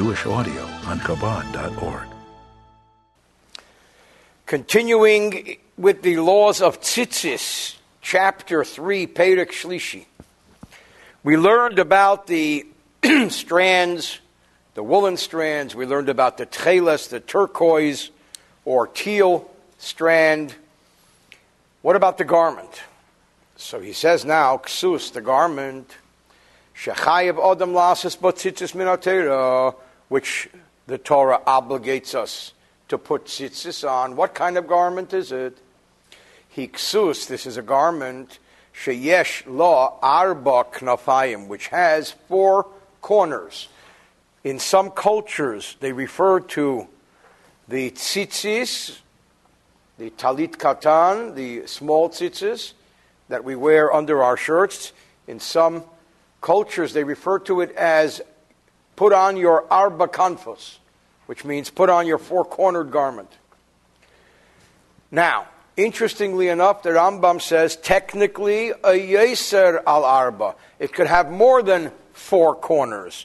Jewish audio on Chabad.org. Continuing with the laws of tzitzis, chapter 3, Perek Shlishi. We learned about the strands, the woolen strands. We learned about the tcheles, the turquoise or teal strand. What about the garment? So he says now, ksus, the garment, shechayev odam lasas botzitzis minatera, which the Torah obligates us to put tzitzis on. What kind of garment is it? Hiksus, this is a garment, sheyesh lo arba knafayim, which has four corners. In some cultures, they refer to the tzitzis, the talit katan, the small tzitzis that we wear under our shirts. In some cultures, they refer to it as put on your arba kanfos which means put on your four cornered garment. Now, interestingly enough, the Rambam says technically a yeser al arba. It could have more than four corners.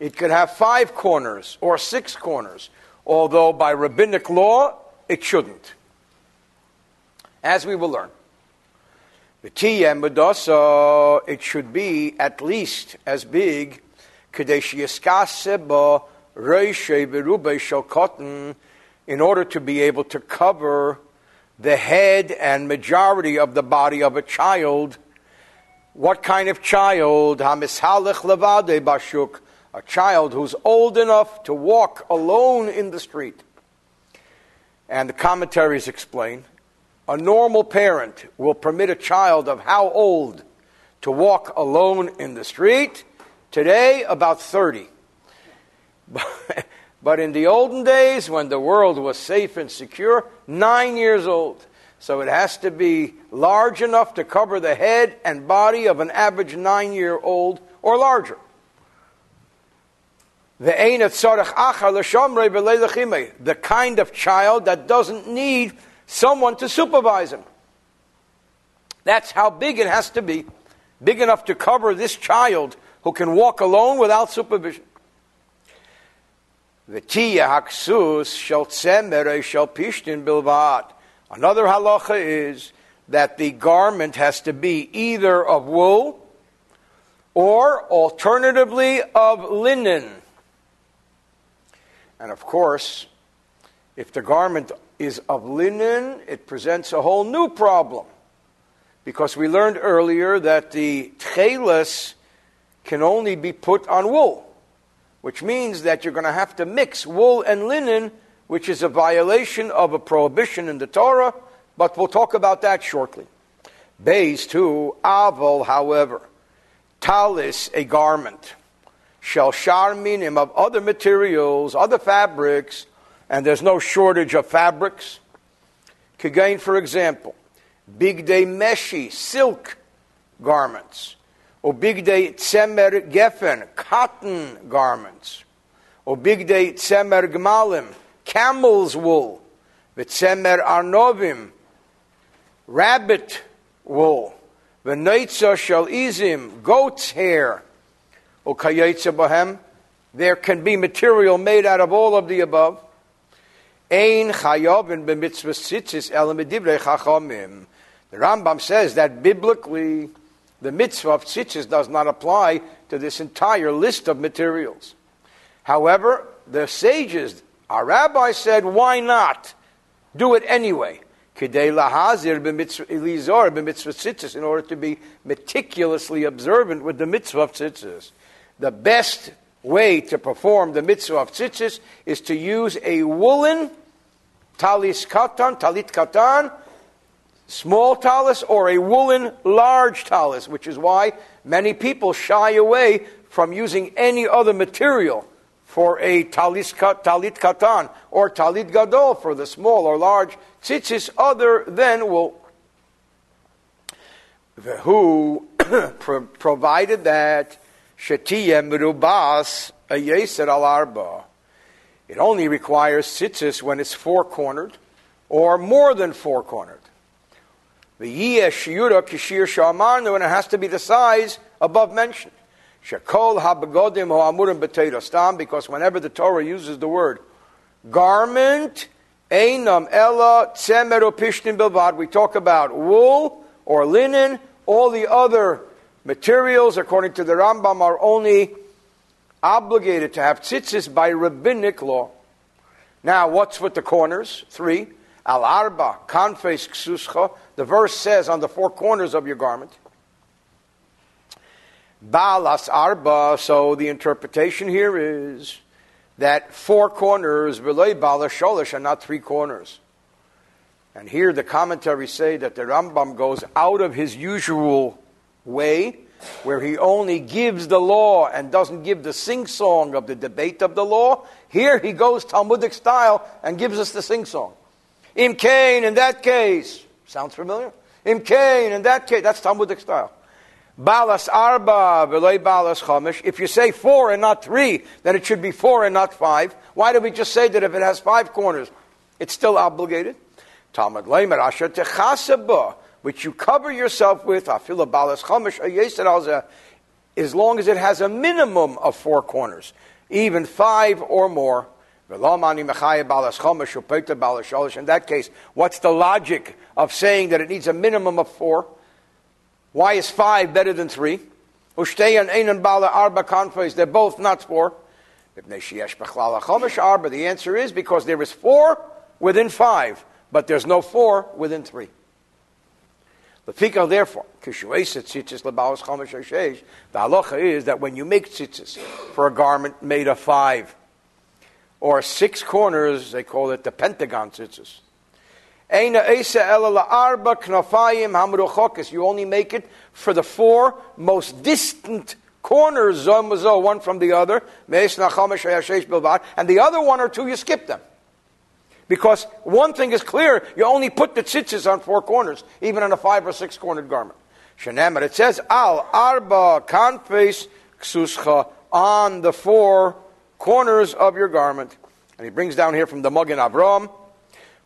It could have five corners or six corners, although by rabbinic law it shouldn't. As we will learn. It should be at least as big, in order to be able to cover the head and majority of the body of a child. What kind of child? bashuk, a child who's old enough to walk alone in the street. And the commentaries explain a normal parent will permit a child of how old to walk alone in the street? Today, about 30. but in the olden days, when the world was safe and secure, nine years old. So it has to be large enough to cover the head and body of an average nine year old or larger. The kind of child that doesn't need someone to supervise him. That's how big it has to be. Big enough to cover this child who can walk alone without supervision. Another halacha is that the garment has to be either of wool or alternatively of linen. And of course, if the garment is of linen, it presents a whole new problem. Because we learned earlier that the tcheles can only be put on wool which means that you're going to have to mix wool and linen, which is a violation of a prohibition in the Torah, but we'll talk about that shortly. Bays to aval, however, talis, a garment, shall sharminim of other materials, other fabrics, and there's no shortage of fabrics. Kagain, for example, big day meshi, silk garments O big day tzemer gefen, cotton garments. O big day tzemer gmalim, camel's wool. V'tzemer arnovim, rabbit wool. V'neitza shal izim, goat's hair. O kayetza bahem, there can be material made out of all of the above. Ein chayovin b'mitzvah tzitzis elam chachamim. The Rambam says that biblically the mitzvah of tzitzis does not apply to this entire list of materials. However, the sages, our rabbi said, why not? Do it anyway. Kidei lahazir elizor b'mitzvah tzitzis, in order to be meticulously observant with the mitzvah of tzitzis. The best way to perform the mitzvah of tzitzis is to use a woolen talis katan, talit katan, small talus or a woolen large talus, which is why many people shy away from using any other material for a talis, talit katan or talit gadol for the small or large tzitzis other than wool. Who provided that shetiyem merubas a yeser al arba. It only requires tzitzis when it's four cornered or more than four cornered. The yiyah shiura kishir shamarnu, and it has to be the size above mentioned. Shekol habegodim because whenever the Torah uses the word garment, einam ella tzemer pishtim bilvad, we talk about wool or linen. All the other materials, according to the Rambam, are only obligated to have tzitzis by rabbinic law. Now, what's with the corners? Three. Al arba, kanfes ksuscha. The verse says on the four corners of your garment. Balas arba. So the interpretation here is that four corners, belay balas sholish, and not three corners. And here the commentaries say that the Rambam goes out of his usual way, where he only gives the law and doesn't give the sing song of the debate of the law. Here he goes Talmudic style and gives us the sing song. Im Cain, in that case, sounds familiar? Im Kain, in that case, that's Talmudic style. Balas arba v'loy balas chamish. If you say four and not three, then it should be four and not five. Why do we just say that if it has five corners, it's still obligated? Talmud leimer asher techasaba, which you cover yourself with, afila balas chamish as long as it has a minimum of four corners, even five or more. In that case, what's the logic of saying that it needs a minimum of four? Why is five better than three? They're both not four. The answer is because there is four within five, but there's no four within three. The fikah, therefore, the halacha is that when you make tzitzis for a garment made of five or six corners, they call it the pentagon tzitzis. You only make it for the four most distant corners, one from the other, and the other one or two you skip them. Because one thing is clear, you only put the tzitzis on four corners, even on a five or six cornered garment. It says, Al arba kanfes ksuscha, on the four corners of your garment. And he brings down here from the Magen Avram,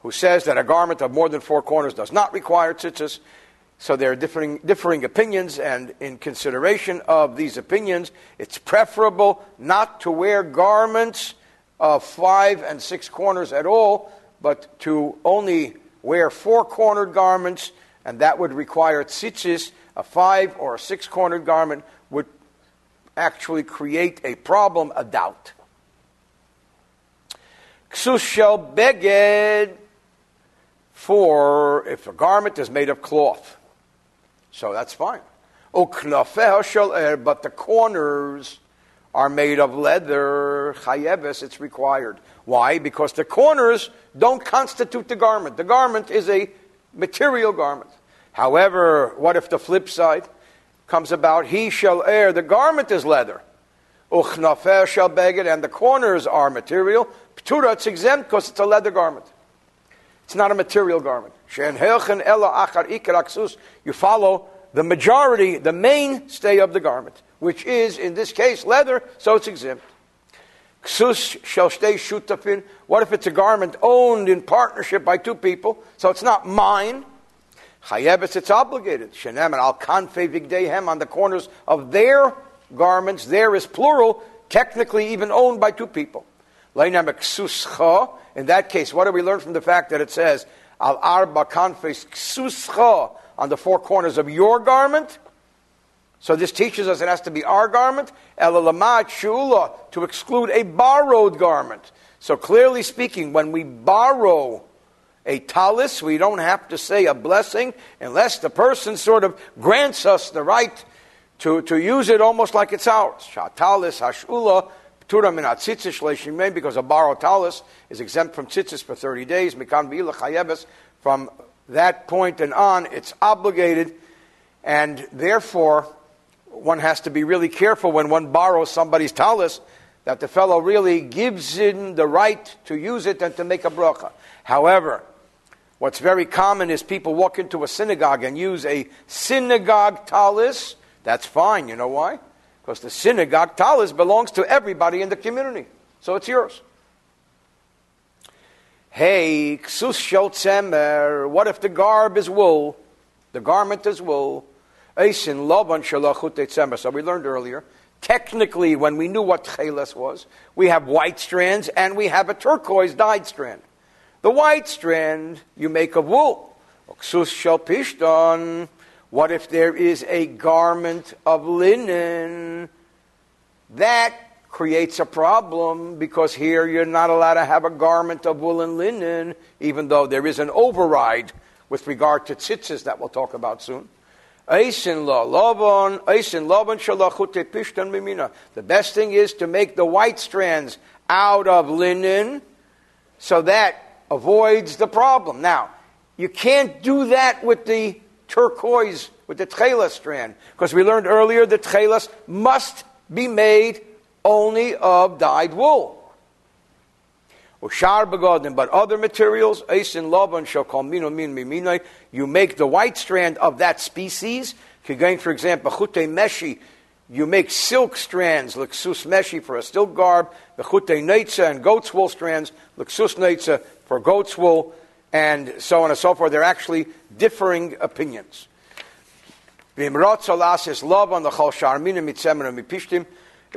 who says that a garment of more than four corners does not require tzitzis. So there are differing, differing opinions, and in consideration of these opinions, it's preferable not to wear garments of five and six corners at all, but to only wear four cornered garments, and that would require tzitzis. A five or a six cornered garment would actually create a problem, a doubt. Ksus shel beged for if a garment is made of cloth. So that's fine. Er, but the corners are made of leather, chayeves, it's required. Why? Because the corners don't constitute the garment. The garment is a material garment. However, what if the flip side comes about? He shall err, the garment is leather. Uchnafer shall beg it, and the corners are material. Ptura, it's exempt because it's a leather garment. It's not a material garment. You follow the majority, the mainstay of the garment which is, in this case, leather, so it's exempt. Ksus shall stay shutafin. What if it's a garment owned in partnership by two people, so it's not mine? Chayebes, it's obligated. Shenem and al kanfe vigdehem on the corners of their garments. There is plural, technically even owned by two people. In that case, what do we learn from the fact that it says al arba kanfe ksuscha on the four corners of your garment? So this teaches us it has to be our garment, elalamat shula, to exclude a borrowed garment. So clearly speaking, when we borrow a talis, we don't have to say a blessing unless the person sort of grants us the right to, to use it almost like it's ours. Shatalis hashula because a borrowed talis is exempt from tzitzis for 30 days. From that point and on, it's obligated, and therefore, one has to be really careful when one borrows somebody's talis that the fellow really gives in the right to use it and to make a bracha. However, what's very common is people walk into a synagogue and use a synagogue talis. That's fine. You know why? Because the synagogue talis belongs to everybody in the community. So it's yours. Hey, ksus shel What if the garb is wool? The garment is wool. Eisin Laban Shalachut So we learned earlier Technically, when we knew what tcheles was, we have white strands and we have a turquoise dyed strand. The white strand you make of wool. Oksus shel pishton. What if there is a garment of linen? That creates a problem because here you're not allowed to have a garment of wool and linen, even though there is an override with regard to tzitzis that we'll talk about soon. The best thing is to make the white strands out of linen so that avoids the problem. Now, you can't do that with the turquoise, with the tchelas strand, because we learned earlier the tchelas must be made only of dyed wool. But other materials, Aisin Laban shall call mino min miminai. You make the white strand of that species. Going, for example, chute meshi. You make silk strands, lexus meshi for a silk garb. The chute neitza and goat's wool strands, lexus neitza for goat's wool, and so on and so forth. They're actually differing opinions.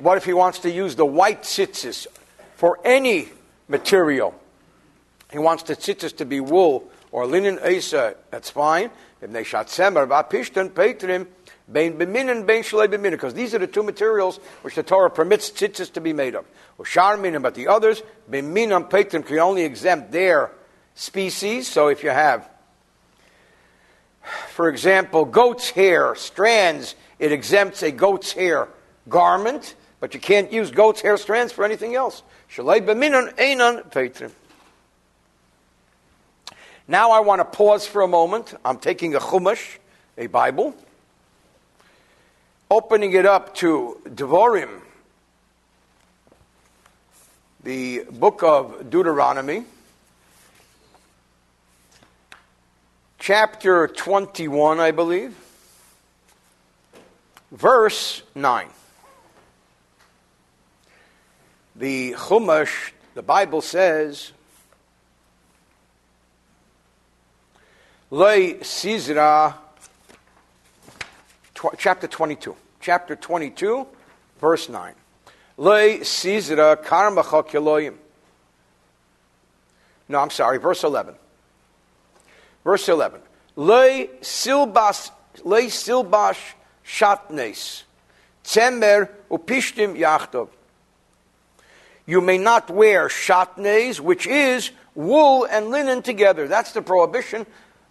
What if he wants to use the white tzitzis for any material? He wants the tzitzis to be wool or linen esa, that's fine. Because these are the two materials which the Torah permits tzitzis to be made of. But the others, can only exempt their species. So if you have, for example, goat's hair strands, it exempts a goat's hair garment, but you can't use goat's hair strands for anything else. Now I want to pause for a moment. I'm taking a Chumash, a Bible, opening it up to Devorim, the book of Deuteronomy. Chapter 21, I believe, verse 9. The Chumash, the Bible says, Lei Sizra, chapter 22. Chapter 22, verse 9. Lei Sizra karmacha kiloyim. No, I'm sorry, verse 11. Verse 11. Le silbas, le silbash shatnes, tzemer upishtim yachtov. You may not wear shatnes, which is wool and linen together. That's the prohibition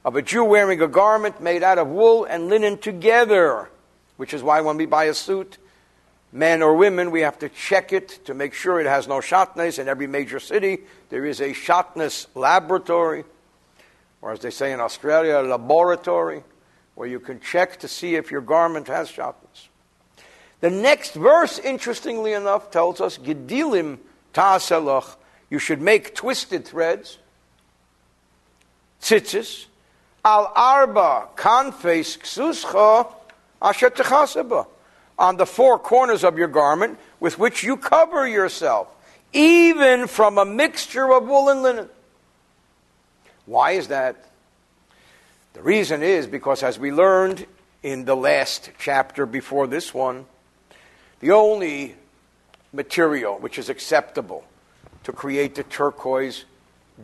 of a Jew wearing a garment made out of wool and linen together, which is why when we buy a suit, men or women, we have to check it to make sure it has no shatnes. In every major city, there is a shatnes laboratory or as they say in Australia, a laboratory, where you can check to see if your garment has shatnez. The next verse, interestingly enough, tells us, Gedilim ta'aselach, you should make twisted threads, tzitzis, al arba kanfes ksuscha asher techaseba, on the four corners of your garment with which you cover yourself, even from a mixture of wool and linen. Why is that? The reason is because, as we learned in the last chapter before this one, the only material which is acceptable to create the turquoise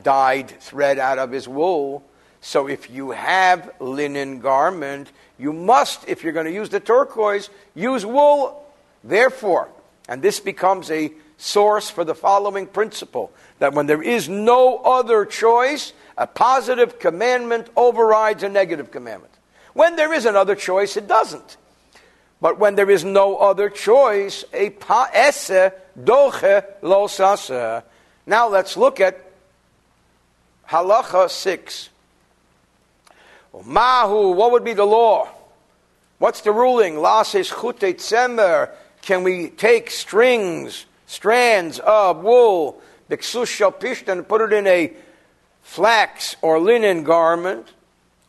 dyed thread out of is wool. So if you have linen garment, you must, if you're going to use the turquoise, use wool. Therefore, and this becomes a source for the following principle that when there is no other choice, a positive commandment overrides a negative commandment. When there is another choice, it doesn't. But when there is no other choice, a esse doche lo Now let's look at halacha 6. Mahu, what would be the law? What's the ruling? Lasis chute tzemer. Can we take strings, strands of wool, biksus shal and put it in a flax or linen garment,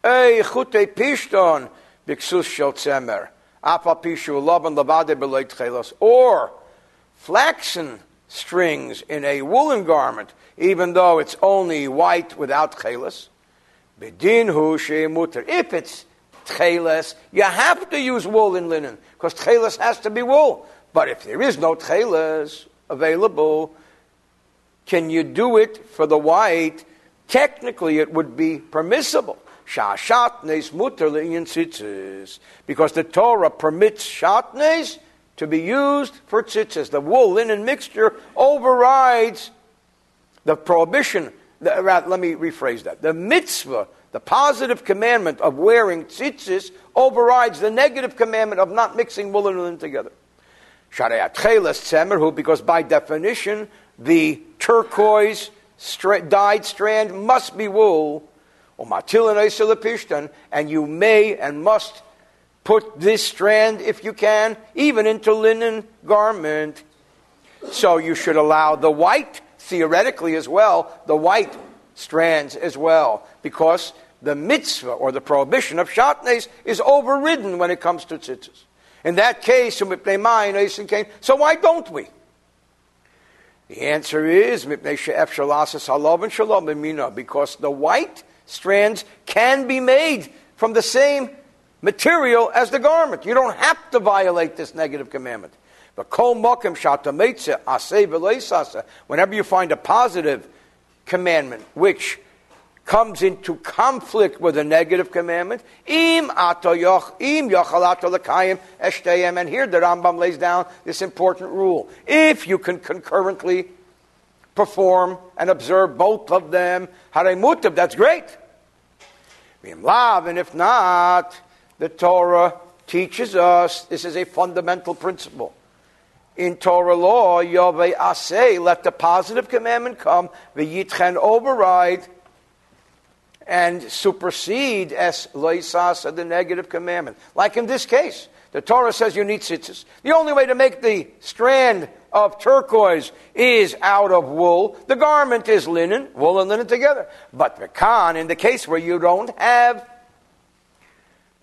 chute pishton biksus shel tzemer, apa pishu laban chelos, or flaxen strings in a woolen garment, even though it's only white without chelos. Bedin hu shemuter. If it's cheles, you have to use wool and linen because cheles has to be wool. But if there is no tchelas available, can you do it for the white? Technically, it would be permissible. Shatnes mutter tzitzis. Because the Torah permits shatnes to be used for tzitzis. The wool linen mixture overrides the prohibition. The, let me rephrase that. The mitzvah, the positive commandment of wearing tzitzis, overrides the negative commandment of not mixing wool and linen together. Because by definition, the turquoise dyed strand must be wool or matilin and you may and must put this strand, if you can, even into linen garment. So you should allow the white, theoretically as well, the white strands as well, because the mitzvah or the prohibition of shatnes is overridden when it comes to tzitzis. In that case, um, so why don't we? The answer is because the white strands can be made from the same material as the garment. You don't have to violate this negative commandment. But whenever you find a positive commandment which comes into conflict with a negative commandment, im im and here the Rambam lays down this important rule. If you can concurrently perform and observe both of them. Hare mutab, that's great. And if not, the Torah teaches us this is a fundamental principle. In Torah law, Yavo Aseh, let the positive commandment come, V'yitchen override and supersede as loisas the negative commandment. Like in this case, the Torah says you need tzitzis. The only way to make the strand of turquoise is out of wool. The garment is linen, wool and linen together. But the Khan, in the case where you don't have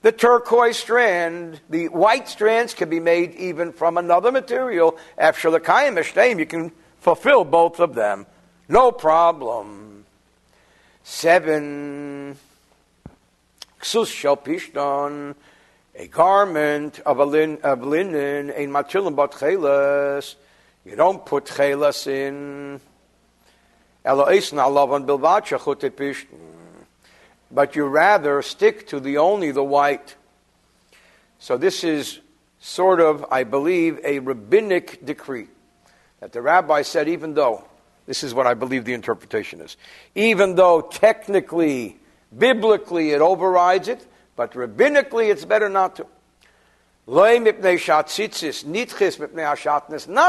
the turquoise strand, the white strands can be made even from another material. After the Kayim you can fulfill both of them. No problem. Seven. Ksus shel pishton, a garment of, a lin, of linen, a matilim bat chelas, you don't put chelas in. But you rather stick to the only the white. So this is sort of, I believe, a rabbinic decree. That the rabbi said, even though, this is what I believe the interpretation is, even though technically, biblically, it overrides it, but rabbinically, it's better not to. Not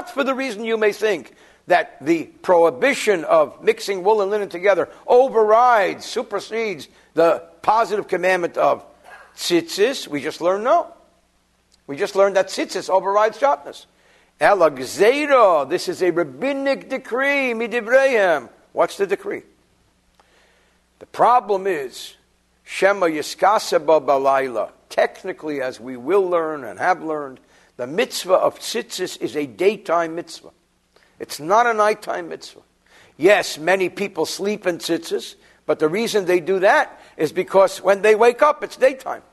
for the reason you may think that the prohibition of mixing wool and linen together overrides, supersedes the positive commandment of tzitzis. We just learned no. We just learned that tzitzis overrides shatnez. Elagzera, this is a rabbinic decree, midibrehem. What's the decree? The problem is, Shema Yiskaseba Balayla technically, as we will learn and have learned, the mitzvah of tzitzis is a daytime mitzvah. It's not a nighttime mitzvah. Yes, many people sleep in tzitzis, but the reason they do that is because when they wake up, it's daytime.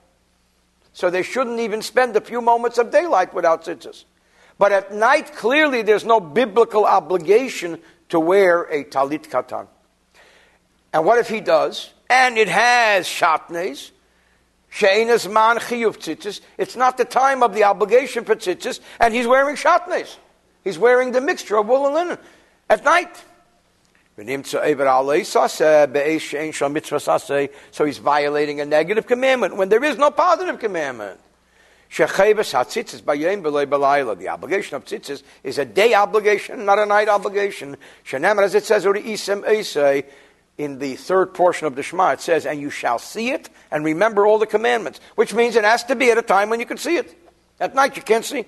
So they shouldn't even spend a few moments of daylight without tzitzis. But at night, clearly, there's no biblical obligation to wear a talit katan. And what if he does? And it has shatnes, She'enas man chiyuv tzitzis. It's not the time of the obligation for tzitzis, and he's wearing shatnes. He's wearing the mixture of wool and linen at night. So he's violating a negative commandment when there is no positive commandment. The obligation of tzitzis is a day obligation, not a night obligation. As it says, in the third portion of the Shema, it says, And you shall see it and remember all the commandments, which means it has to be at a time when you can see it. At night, you can't see.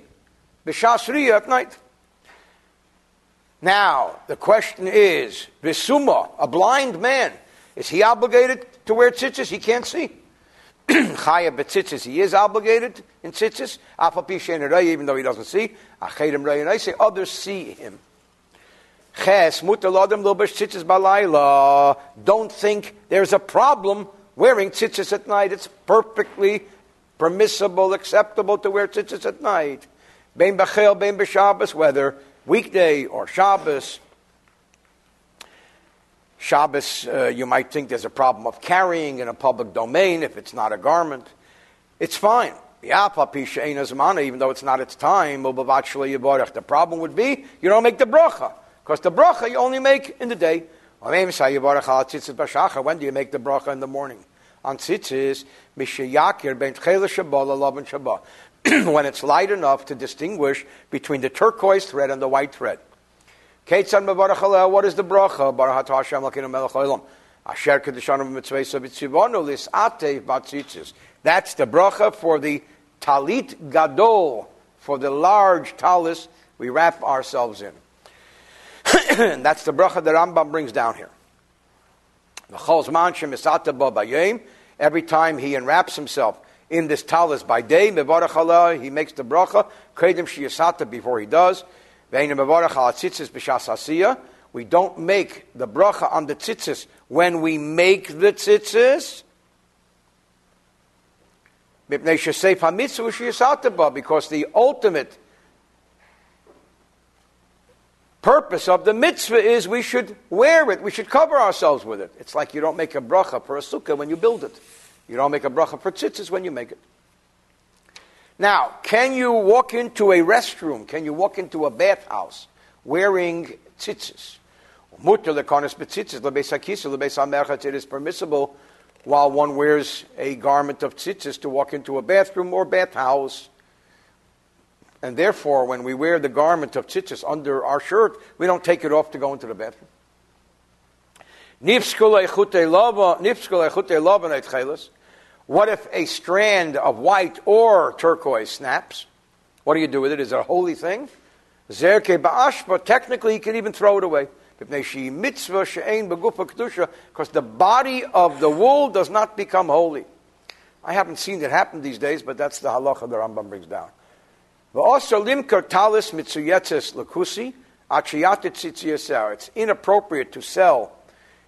Bishasriya at night. Now, the question is, Visuma, a blind man, is he obligated to wear tzitzis? He can't see. Chaya betzitzis, he is obligated in tzitzis. Even though he doesn't see. I say others see him. Ches, tzitzis balayla. Don't think there's a problem wearing tzitzis at night. It's perfectly permissible, acceptable to wear tzitzis at night. Bein b'chel, bein b'Shabbos, whether weekday or Shabbos. Shabbos, uh, you might think there's a problem of carrying in a public domain if it's not a garment. It's fine. Even though it's not its time, the problem would be you don't make the bracha. Because the bracha you only make in the day. When do you make the bracha in the morning? On tzitzis, when it's light enough to distinguish between the turquoise thread and the white thread. What is the bracha? Baruch atah Hashem Lakeinu melech haolam. Asher kedushanim mitzvah b'tzivonu lis'ate b'tzitzis. That's the bracha for the talit gadol, for the large talis we wrap ourselves in. That's the bracha that Rambam brings down here. Every time he enwraps himself in this talis by day, he makes the bracha, kredim shiyasata before he does. We don't make the bracha on the tzitzis when we make the tzitzis. Because the ultimate purpose of the mitzvah is we should wear it, we should cover ourselves with it. It's like you don't make a bracha for a sukkah when you build it. You don't make a bracha for tzitzis when you make it. Now, can you walk into a restroom? Can you walk into a bathhouse wearing tzitzis? It is permissible while one wears a garment of tzitzis to walk into a bathroom or bathhouse. And therefore, when we wear the garment of tzitzis under our shirt, we don't take it off to go into the bathroom. What if a strand of white or turquoise snaps? What do you do with it? Is it a holy thing? Zerke ba'ashba, technically you can even throw it away. Because the body of the wool does not become holy. I haven't seen it happen these days, but that's the halacha the Rambam brings down. It's inappropriate to sell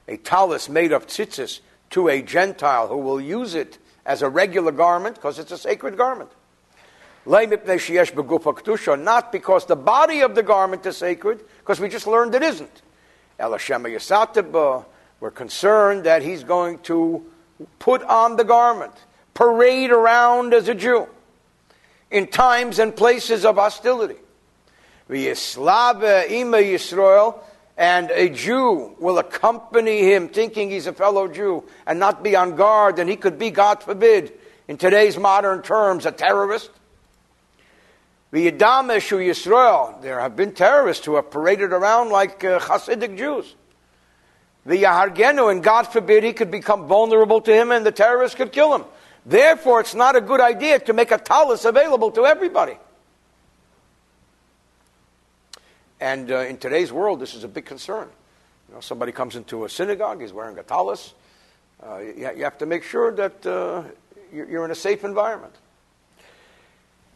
a talis made of tzitzis to a Gentile who will use it as a regular garment because it's a sacred garment. Not because the body of the garment is sacred, because we just learned it isn't. Uh, we're concerned that he's going to put on the garment, parade around as a Jew in times and places of hostility. Yisrael, and a Jew will accompany him thinking he's a fellow Jew and not be on guard, and he could be, God forbid, in today's modern terms, a terrorist. V'yidameshu Yisrael, there have been terrorists who have paraded around like uh, Hasidic Jews. V'yahargenu, and God forbid he could become vulnerable to him and the terrorists could kill him. Therefore, it's not a good idea to make a talus available to everybody. And uh, in today's world, this is a big concern. You know, somebody comes into a synagogue, he's wearing a talus. Uh, you, you, have to make sure that uh, you're, you're, in a safe environment.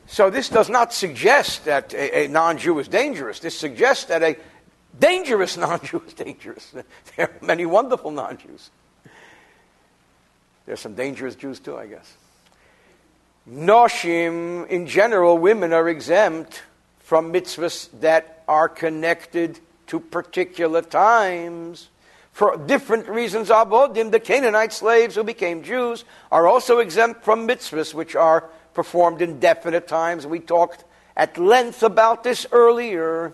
So this does not suggest that a, a non-Jew is dangerous. This suggests that a dangerous non-Jew is dangerous. There are many wonderful non-Jews. There's some dangerous Jews too, I guess. Noshim, in general, women are exempt from mitzvahs that are connected to particular times. For different reasons, Abodim, the Canaanite slaves who became Jews, are also exempt from mitzvahs which are performed in definite times. We talked at length about this earlier.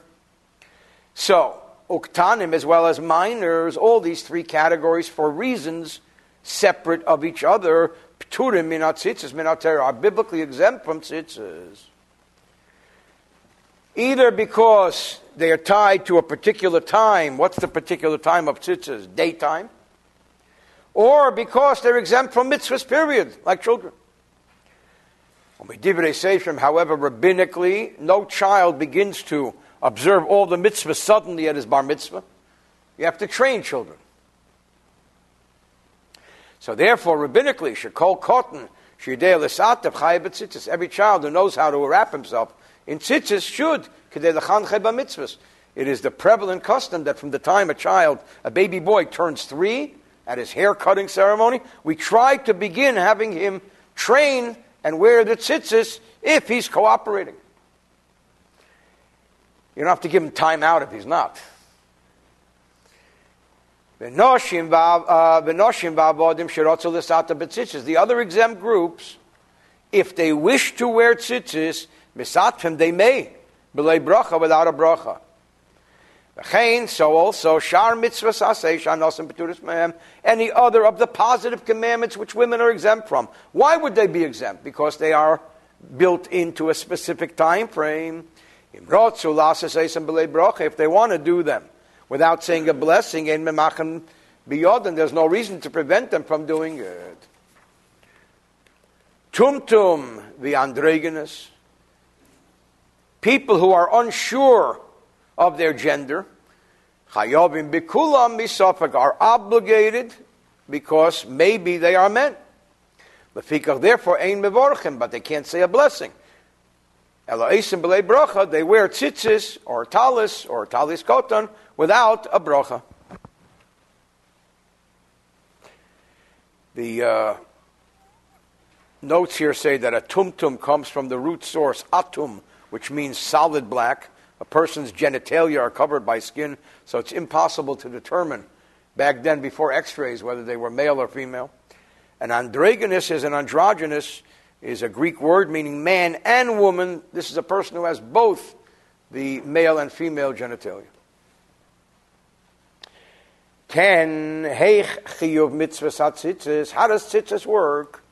So, uktanim as well as minors, all these three categories for reasons separate of each other, pturim minat tzitzis are biblically exempt from tzitzis either because they are tied to a particular time. What's the particular time of tzitzis? Daytime. Or because they're exempt from mitzvahs, period, like children. However, rabbinically, no child begins to observe all the mitzvahs suddenly at his bar mitzvah. You have to train children. So therefore, rabbinically, shekol cotton, every child who knows how to wrap himself in tzitzis should it is the prevalent custom that from the time a child, a baby boy, turns three at his hair cutting ceremony, we try to begin having him train and wear the tzitzis if he's cooperating. You don't have to give him time out if he's not. Uh, the other exempt groups, if they wish to wear tzitzis, misatfim, they may, belay bracha without a bracha. So also, shar mitzvahs asay, shanosim peturis mehem, any other of the positive commandments which women are exempt from. Why would they be exempt? Because they are built into a specific time frame. If they want to do them without saying a blessing, biyodin, there's no reason to prevent them from doing it. Tumtum, the androgynous. People who are unsure of their gender, chayovim bikulam misafak, are obligated because maybe they are men. Therefore, ein mevorchim, but they can't say a blessing. Eloisim b'lei bracha, they wear tzitzis or talis or talis koton without a bracha. The uh, notes here say that a tumtum comes from the root source atum, which means solid black. A person's genitalia are covered by skin, so it's impossible to determine back then before x-rays whether they were male or female. An androgynous is an androgynous is a Greek word meaning man and woman. This is a person who has both the male and female genitalia. Ten heich chiyuv tzitzis. How does tzitzis work?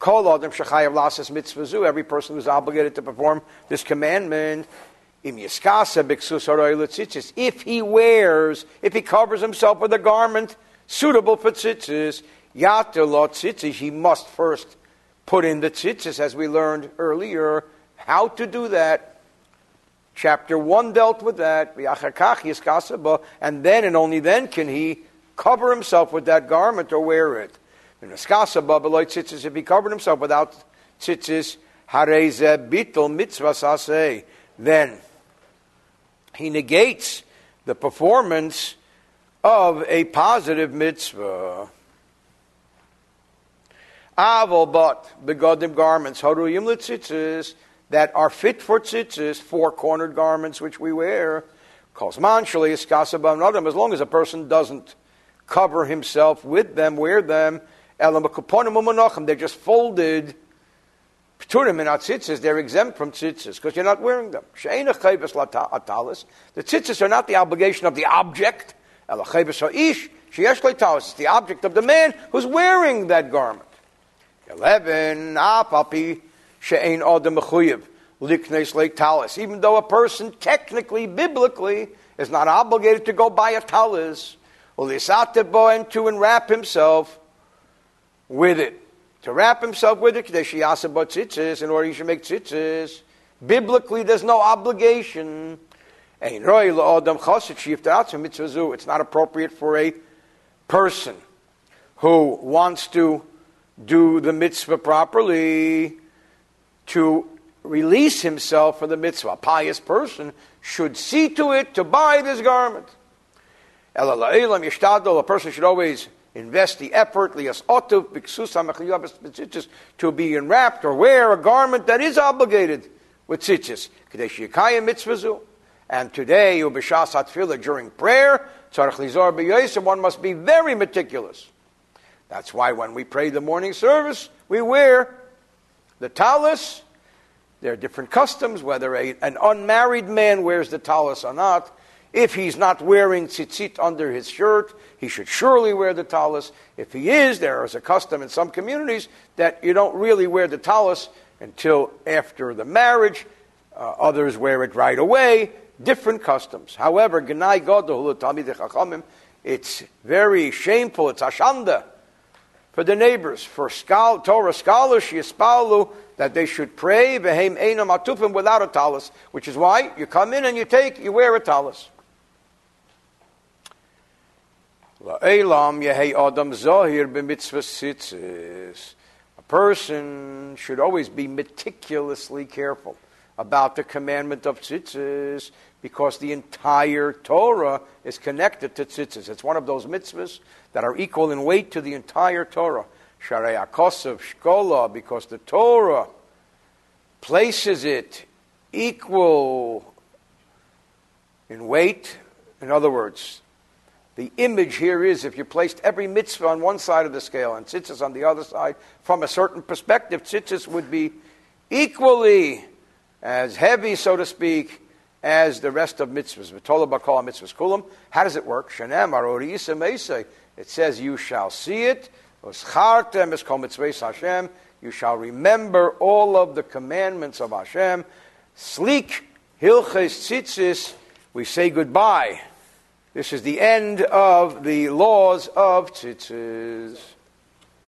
Kol adam shechayav lasas mitzvazu. Every person who's obligated to perform this commandment. Im yiskasa tzitzis. If he wears, if he covers himself with a garment suitable for tzitzis, yater lo tzitzis, he must first put in the tzitzis, as we learned earlier. How to do that? Chapter 1 dealt with that. And then and only then can he cover himself with that garment or wear it. If he covered himself without tzitzis, then he negates the performance of a positive mitzvah. Aval, but begodim garments, haruyim litzitzis, that are fit for tzitzis, four cornered garments which we wear. Kosman shali adam, as long as a person doesn't cover himself with them, wear them. They're just folded. Pturim and tzitzis, they're exempt from tzitzis because you're not wearing them. The tzitzis are not the obligation of the object. It's the object of the man who's wearing that garment. 11. Ah, Apapi adam mechuyev liknes. Even though a person technically, biblically, is not obligated to go buy a talis, and to enwrap himself with it. To wrap himself with it, tzitzis, in order he should make tzitzis. Biblically, there's no obligation. It's not appropriate for a person who wants to do the mitzvah properly, to release himself from the mitzvah. A pious person should see to it to buy this garment. A person should always invest the effort to be enwrapped or wear a garment that is obligated with tzitzis. And today, during prayer, one must be very meticulous. That's why when we pray the morning service, we wear the talus. There are different customs, whether a, an unmarried man wears the talus or not. If he's not wearing tzitzit under his shirt, he should surely wear the talus. If he is, there is a custom in some communities that you don't really wear the talus until after the marriage. Uh, others wear it right away. Different customs. However, it's very shameful. It's ashanda for the neighbors, for schol- Torah scholars, yispalu, that they should pray vehem einam atufim without a talus, which is why you come in and you take, you wear a adam A person should always be meticulously careful about the commandment of tzitzis because the entire Torah is connected to tzitzis. It's one of those mitzvahs that are equal in weight to the entire Torah. Sharei Akosav Shkola, because the Torah places it equal in weight. In other words, the image here is if you placed every mitzvah on one side of the scale and tzitzis on the other side, from a certain perspective, tzitzis would be equally as heavy, so to speak, as the rest of mitzvahs. V'tola mitzvahs kulam. How does it work? Shenem arorisa meisei. It says, "You shall see it." Uschartem is kol mitzvahs Hashem. You shall remember all of the commandments of Hashem. Sleek hilches tzitzis. We say goodbye. This is the end of the laws of tzitzis.